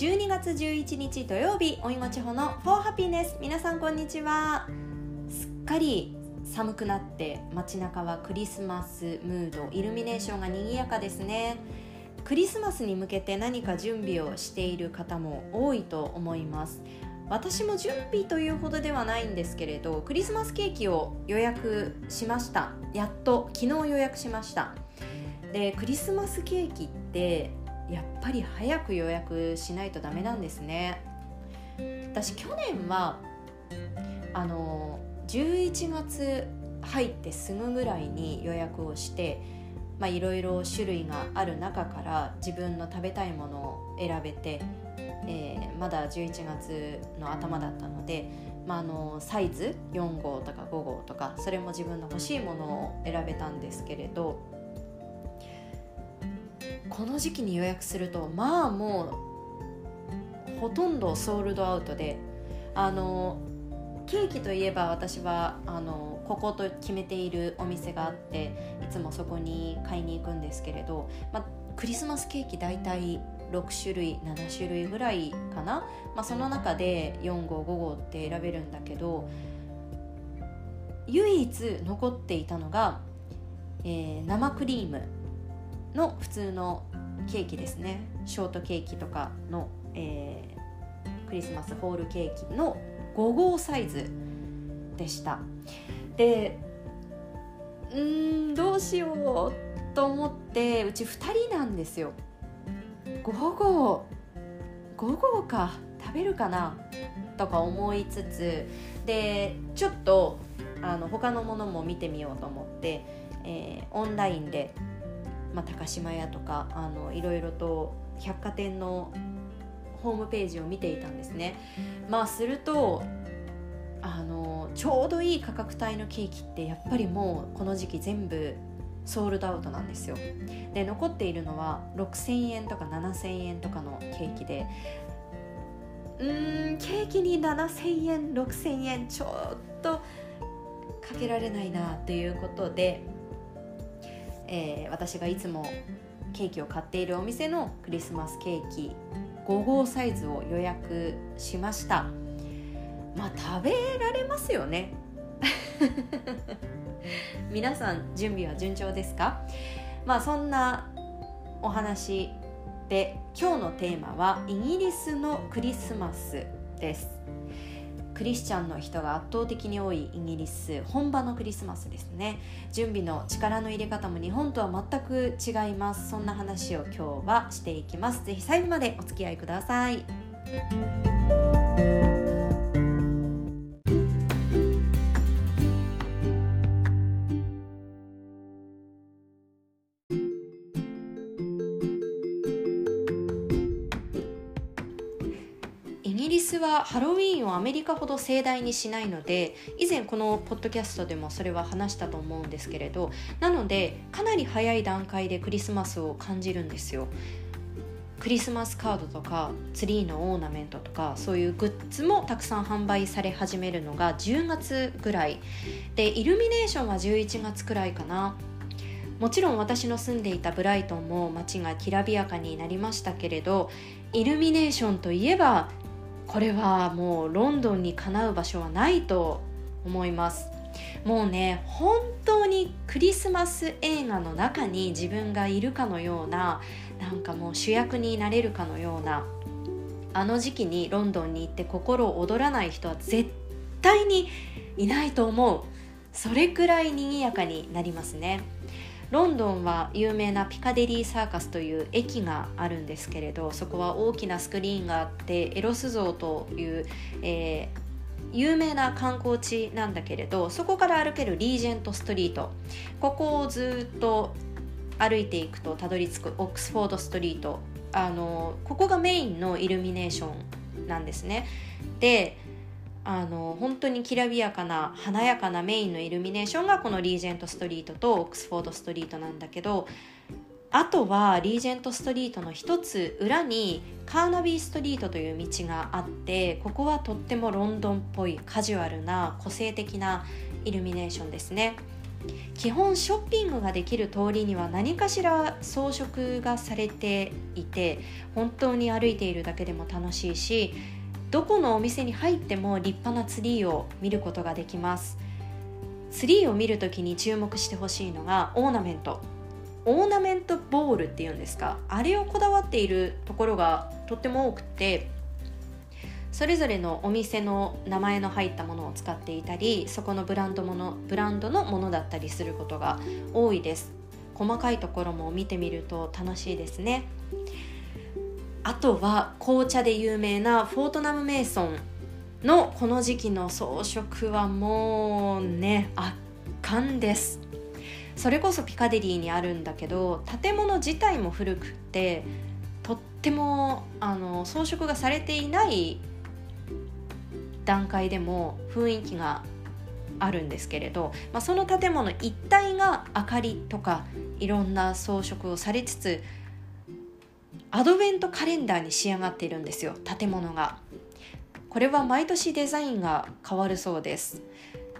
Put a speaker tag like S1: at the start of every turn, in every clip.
S1: 12月11日土曜日おいもちほの For Happiness 皆さんこんにちは。すっかり寒くなって街中はクリスマスムードイルミネーションが賑やかですね。クリスマスに向けて何か準備をしている方も多いと思います。私も準備というほどではないんですけれどクリスマスケーキを予約しました。やっと昨日予約しました。でクリスマスケーキってやっぱり早く予約しないとダメなんですね。私去年はあの11月入ってすぐぐらいに予約をしていろいろ種類がある中から自分の食べたいものを選べて、えー、まだ11月の頭だったので、まあ、あのサイズ4号とか5号とかそれも自分の欲しいものを選べたんですけれどこの時期に予約するとまあもうほとんどソールドアウトであのケーキといえば私はあのここと決めているお店があっていつもそこに買いに行くんですけれど、まあ、クリスマスケーキ大体6種類7種類ぐらいかな、まあ、その中で4号5号って選べるんだけど唯一残っていたのが、えー、生クリーム。の普通のケーキですね。ショートケーキとかの、えー、クリスマスホールケーキの5号サイズでした。でうんどうしようと思ってうち2人なんですよ。5号5号か。食べるかな？とか思いつつでちょっとあの他のものも見てみようと思って、えー、オンラインでまあ、高島屋とかあのいろいろと百貨店のホームページを見ていたんですね。まあするとあのちょうどいい価格帯のケーキってやっぱりもうこの時期全部ソールドアウトなんですよで残っているのは6000円とか7000円とかのケーキでうーんケーキに7000円6000円ちょっとかけられないなっていうことでえー、私がいつもケーキを買っているお店のクリスマスケーキ5号サイズを予約しました。まあ食べられますよね。皆さん準備は順調ですか？まあそんなお話で今日のテーマはイギリスのクリスマスです。クリスチャンの人が圧倒的に多いイギリス本場のクリスマスですね。準備の力の入れ方も日本とは全く違います。そんな話を今日はしていきます。是非最後までお付き合いください。ハロウィーンをアメリカほど盛大にしないので以前このポッドキャストでもそれは話したと思うんですけれどなのでかなり早い段階でクリスマスを感じるんですよ。クリスマスカードとかツリーのオーナメントとかそういうグッズもたくさん販売され始めるのが10月ぐらい。でイルミネーションは11月くらいかな。もちろん私の住んでいたブライトンも街がきらびやかになりましたけれどイルミネーションといえばこれはもうロンドンにかなう場所はないと思います。もうね本当にクリスマス映画の中に自分がいるかのようななんかもう主役になれるかのようなあの時期にロンドンに行って心躍らない人は絶対にいないと思う。それくらい賑やかになりますね。ロンドンは有名なピカデリーサーカスという駅があるんですけれどそこは大きなスクリーンがあってエロス像という、えー、有名な観光地なんだけれどそこから歩けるリージェントストリート。ここをずっと歩いていくとたどり着くオックスフォードストリート。あのここがメインのイルミネーションなんですね。であの本当にきらびやかな華やかなメインのイルミネーションがこのリージェントストリートとオックスフォードストリートなんだけどあとはリージェントストリートの一つ裏にカーナビーストリートという道があってここはとってもロンドンっぽいカジュアルな個性的なイルミネーションですね。基本ショッピングができる通りには何かしら装飾がされていて本当に歩いているだけでも楽しいしどこのお店に入っても立派なツリーを見ることができます。ツリーを見るときに注目してほしいのがオーナメント。オーナメントボールっていうんですか。あれをこだわっているところがとっても多くてそれぞれのお店の名前の入ったものを使っていたりそこのブランドものブランドのものだったりすることが多いです。細かいところも見てみると楽しいですね。あとは紅茶で有名なフォートナム・メイソンのこの時期の装飾はもうね圧巻です。それこそピカデリーにあるんだけど建物自体も古くってとってもあの装飾がされていない段階でも雰囲気があるんですけれど、まあ、その建物一体が明かりとかいろんな装飾をされつつアドベントカレンダーに仕上がっているんですよ建物が。これは毎年デザインが変わるそうです。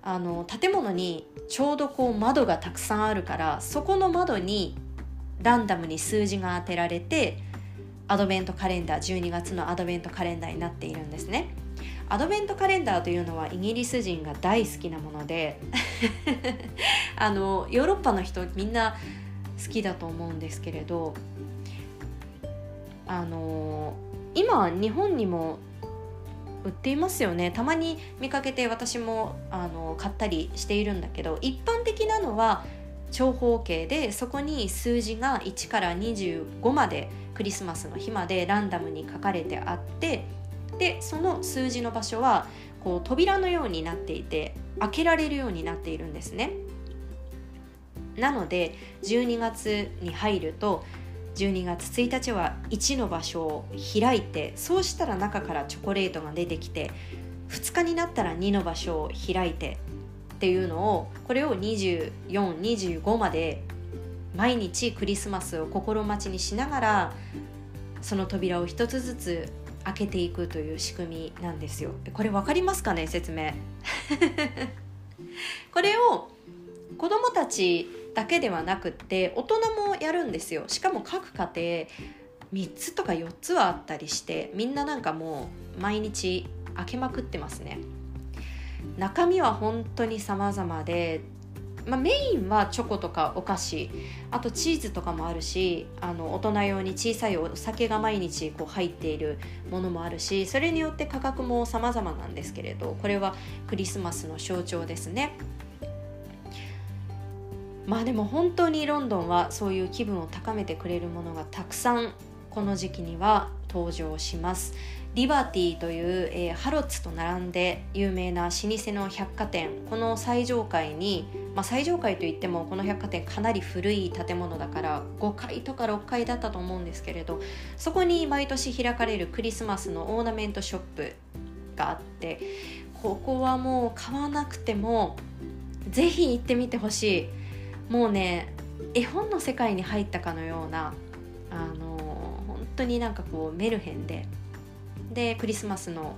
S1: あの建物にちょうどこう窓がたくさんあるからそこの窓にランダムに数字が当てられてアドベントカレンダー12月のアドベントカレンダーになっているんですね。アドベントカレンダーというのはイギリス人が大好きなもので あのヨーロッパの人みんな好きだと思うんですけれどあの今日本にも売っていますよね。たまに見かけて私もあの買ったりしているんだけど一般的なのは長方形でそこに数字が1から25までクリスマスの日までランダムに書かれてあってでその数字の場所はこう扉のようになっていて開けられるようになっているんですね。なので12月に入ると12月1日は1の場所を開いてそうしたら中からチョコレートが出てきて2日になったら2の場所を開いてっていうのをこれを2425まで毎日クリスマスを心待ちにしながらその扉を一つずつ開けていくという仕組みなんですよ。これ分かりますかね？説明。これを子供たちだけではなくって大人もやるんですよ。しかも各家庭3つとか4つはあったりしてみんななんかもう毎日開けまくってますね。中身は本当に様々でまあ、メインはチョコとかお菓子あとチーズとかもあるしあの大人用に小さいお酒が毎日こう入っているものもあるしそれによって価格も様々なんですけれどこれはクリスマスの象徴ですね。まあでも本当にロンドンはそういう気分を高めてくれるものがたくさんこの時期には登場します。リバティという、えー、ハロッツと並んで有名な老舗の百貨店。この最上階に、まあ、最上階といってもこの百貨店かなり古い建物だから5階とか6階だったと思うんですけれどそこに毎年開かれるクリスマスのオーナメントショップがあってここはもう買わなくてもぜひ行ってみてほしい。もうね絵本の世界に入ったかのようなあの本当になんかこうメルヘンででクリスマスの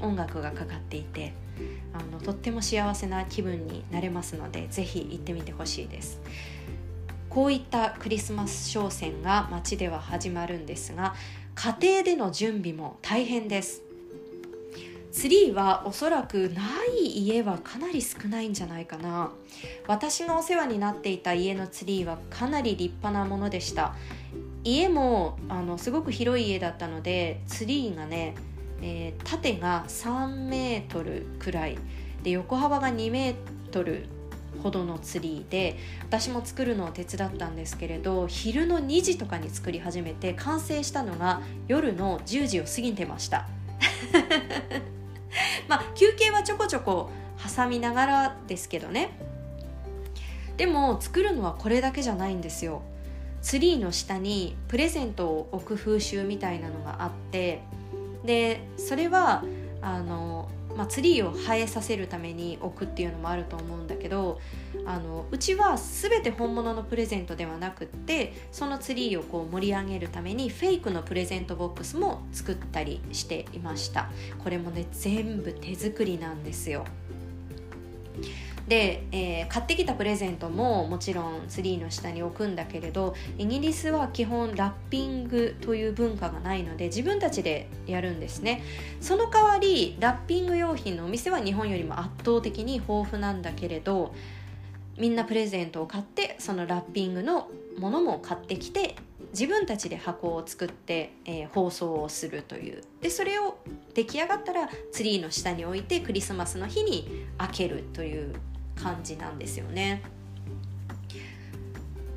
S1: 音楽がかかっていてあのとっても幸せな気分になれますのでぜひ行ってみてほしいです。こういったクリスマス商戦が街では始まるんですが家庭での準備も大変です。ツリーはおそらくない家はかなり少ないんじゃないかな。私がお世話になっていた家のツリーはかなり立派なものでした。家もあのすごく広い家だったのでツリーがね、えー、縦が3メートルくらい。で横幅が2メートルほどのツリーで私も作るのを手伝ったんですけれど昼の2時とかに作り始めて完成したのが夜の10時を過ぎてました。まあ休憩はちょこちょこ挟みながらですけどね。でも作るのはこれだけじゃないんですよ。ツリーの下にプレゼントを置く風習みたいなのがあって。でそれはあの、まあ、ツリーを生えさせるために置くっていうのもあると思うんだけどあのうちは全て本物のプレゼントではなくってそのツリーをこう盛り上げるためにフェイクのプレゼントボックスも作ったりしていました。これもね全部手作りなんですよ。で、えー、買ってきたプレゼントももちろんツリーの下に置くんだけれどイギリスは基本ラッピングという文化がないので自分たちでやるんですね。その代わりラッピング用品のお店は日本よりも圧倒的に豊富なんだけれどみんなプレゼントを買ってそのラッピングのものも買ってきて自分たちで箱を作って、えー、包装をするという。でそれを出来上がったらツリーの下に置いてクリスマスの日に開けるという感じなんですよね。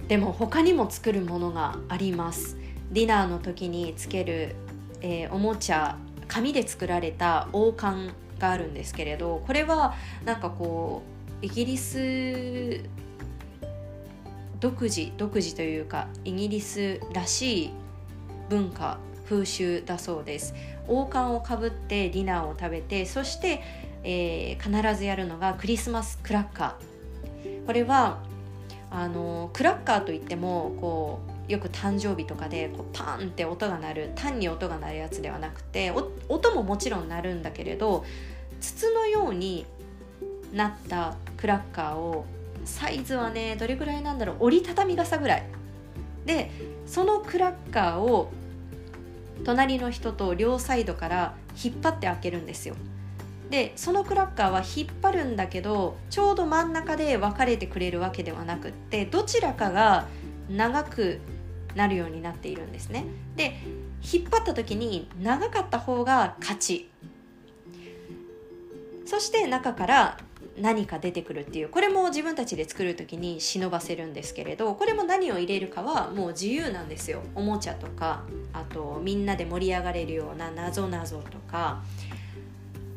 S1: でも他にも作るものがあります。ディナーの時につける、えー、おもちゃ紙で作られた王冠があるんですけれどこれはなんかこうイギリス独自独自というかイギリスらしい文化風習だそうです。王冠をかぶってディナーを食べてそして、えー、必ずやるのがクリスマスクラッカー。これはあのクラッカーといってもこうよく誕生日とかでこうパンって音が鳴る単に音が鳴るやつではなくて音ももちろん鳴るんだけれど筒のようになったクラッカーをサイズはねどれぐらいなんだろう折りたたみ傘ぐらい。でそのクラッカーを隣の人と両サイドから引っ張って開けるんですよ。でそのクラッカーは引っ張るんだけどちょうど真ん中で分かれてくれるわけではなくってどちらかが長くなるようになっているんですね。で引っ張った時に長かった方が勝ち。そして中から何か出てくるっていうこれも自分たちで作る時に忍ばせるんですけれどこれも何を入れるかはもう自由なんですよ。おもちゃとかあとみんなで盛り上がれるようななぞなぞとか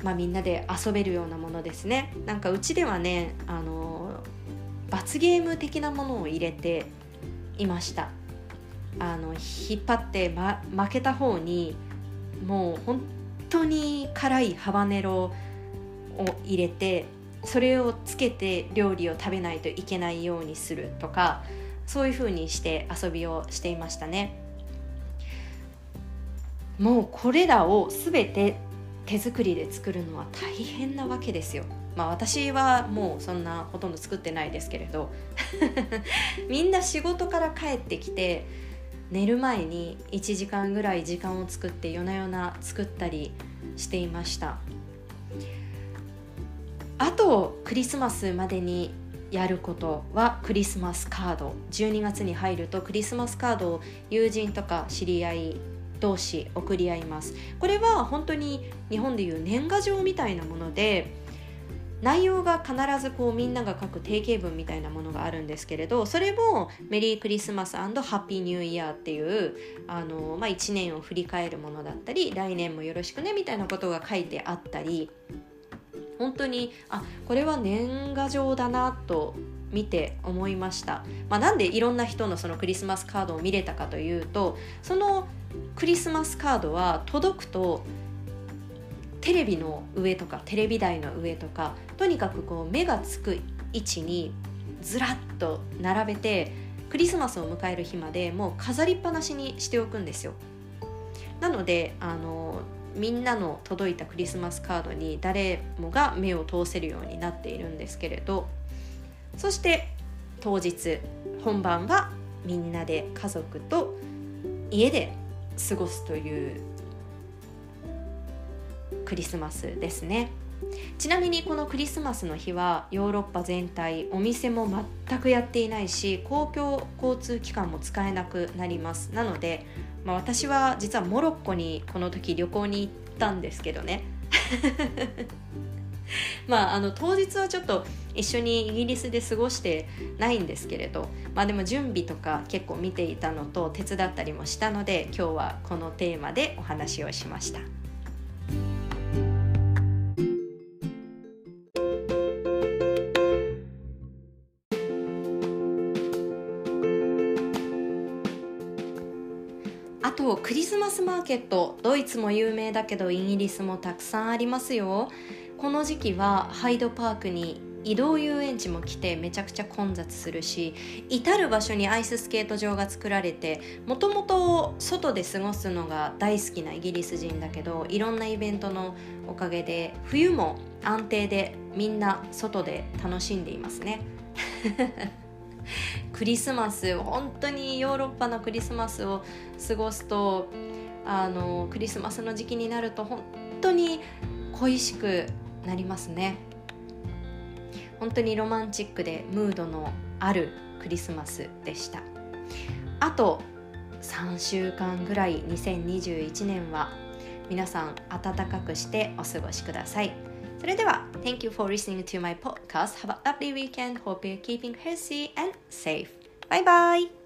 S1: まあみんなで遊べるようなものですね。なんかうちではねあの罰ゲーム的なものを入れていました。あの引っ張って、ま、負けた方にもう本当に辛いハバネロを入れてそれをつけて料理を食べないといけないようにするとかそういう風にして遊びをしていましたね。もうこれらを全て手作りで作るのは大変なわけですよ。まあ私はもうそんなほとんど作ってないですけれど。みんな仕事から帰ってきて寝る前に1時間ぐらい時間を作って夜な夜な作ったりしていました。あとクリスマスまでにやることはクリスマスカード。12月に入るとクリスマスカードを友人とか知り合い同士送り合います。これは本当に日本でいう年賀状みたいなもので内容が必ずこうみんなが書く定型文みたいなものがあるんですけれどそれもメリークリスマスハッピーニューイヤーっていうあの、まあ、1年を振り返るものだったり来年もよろしくねみたいなことが書いてあったり本当にあこれは年賀状だなと見て思いました、まあ、なんでいろんな人のそのクリスマスカードを見れたかというとそのクリスマスカードは届くとテレビの上とかテレビ台の上とかとにかくこう目がつく位置にずらっと並べてクリスマスを迎える日までもう飾りっぱなしにしておくんですよ。なのであのみんなの届いたクリスマスカードに誰もが目を通せるようになっているんですけれどそして当日本番はみんなで家族と家で過ごすというクリスマスですね。ちなみにこのクリスマスの日はヨーロッパ全体お店も全くやっていないし公共交通機関も使えなくなります。なのでまあ、私は実はモロッコにこの時旅行に行ったんですけどね。まああの当日はちょっと一緒にイギリスで過ごしてないんですけれどまあでも準備とか結構見ていたのと手伝ったりもしたので今日はこのテーマでお話をしました。あとクリスマスマーケットドイツも有名だけどイギリスもたくさんありますよこの時期はハイドパークに移動遊園地も来てめちゃくちゃ混雑するし至る場所にアイススケート場が作られてもともと外で過ごすのが大好きなイギリス人だけどいろんなイベントのおかげで冬も安定でみんな外で楽しんでいますね。クリスマス本当にヨーロッパのクリスマスを過ごすとあのクリスマスの時期になると本当に恋しくなりますね本当にロマンチックでムードのあるクリスマスでしたあと3週間ぐらい2021年は皆さん暖かくしてお過ごしくださいそれでは Thank you for listening to my podcast Have a lovely weekend Hope you're keeping healthy and safe Bye bye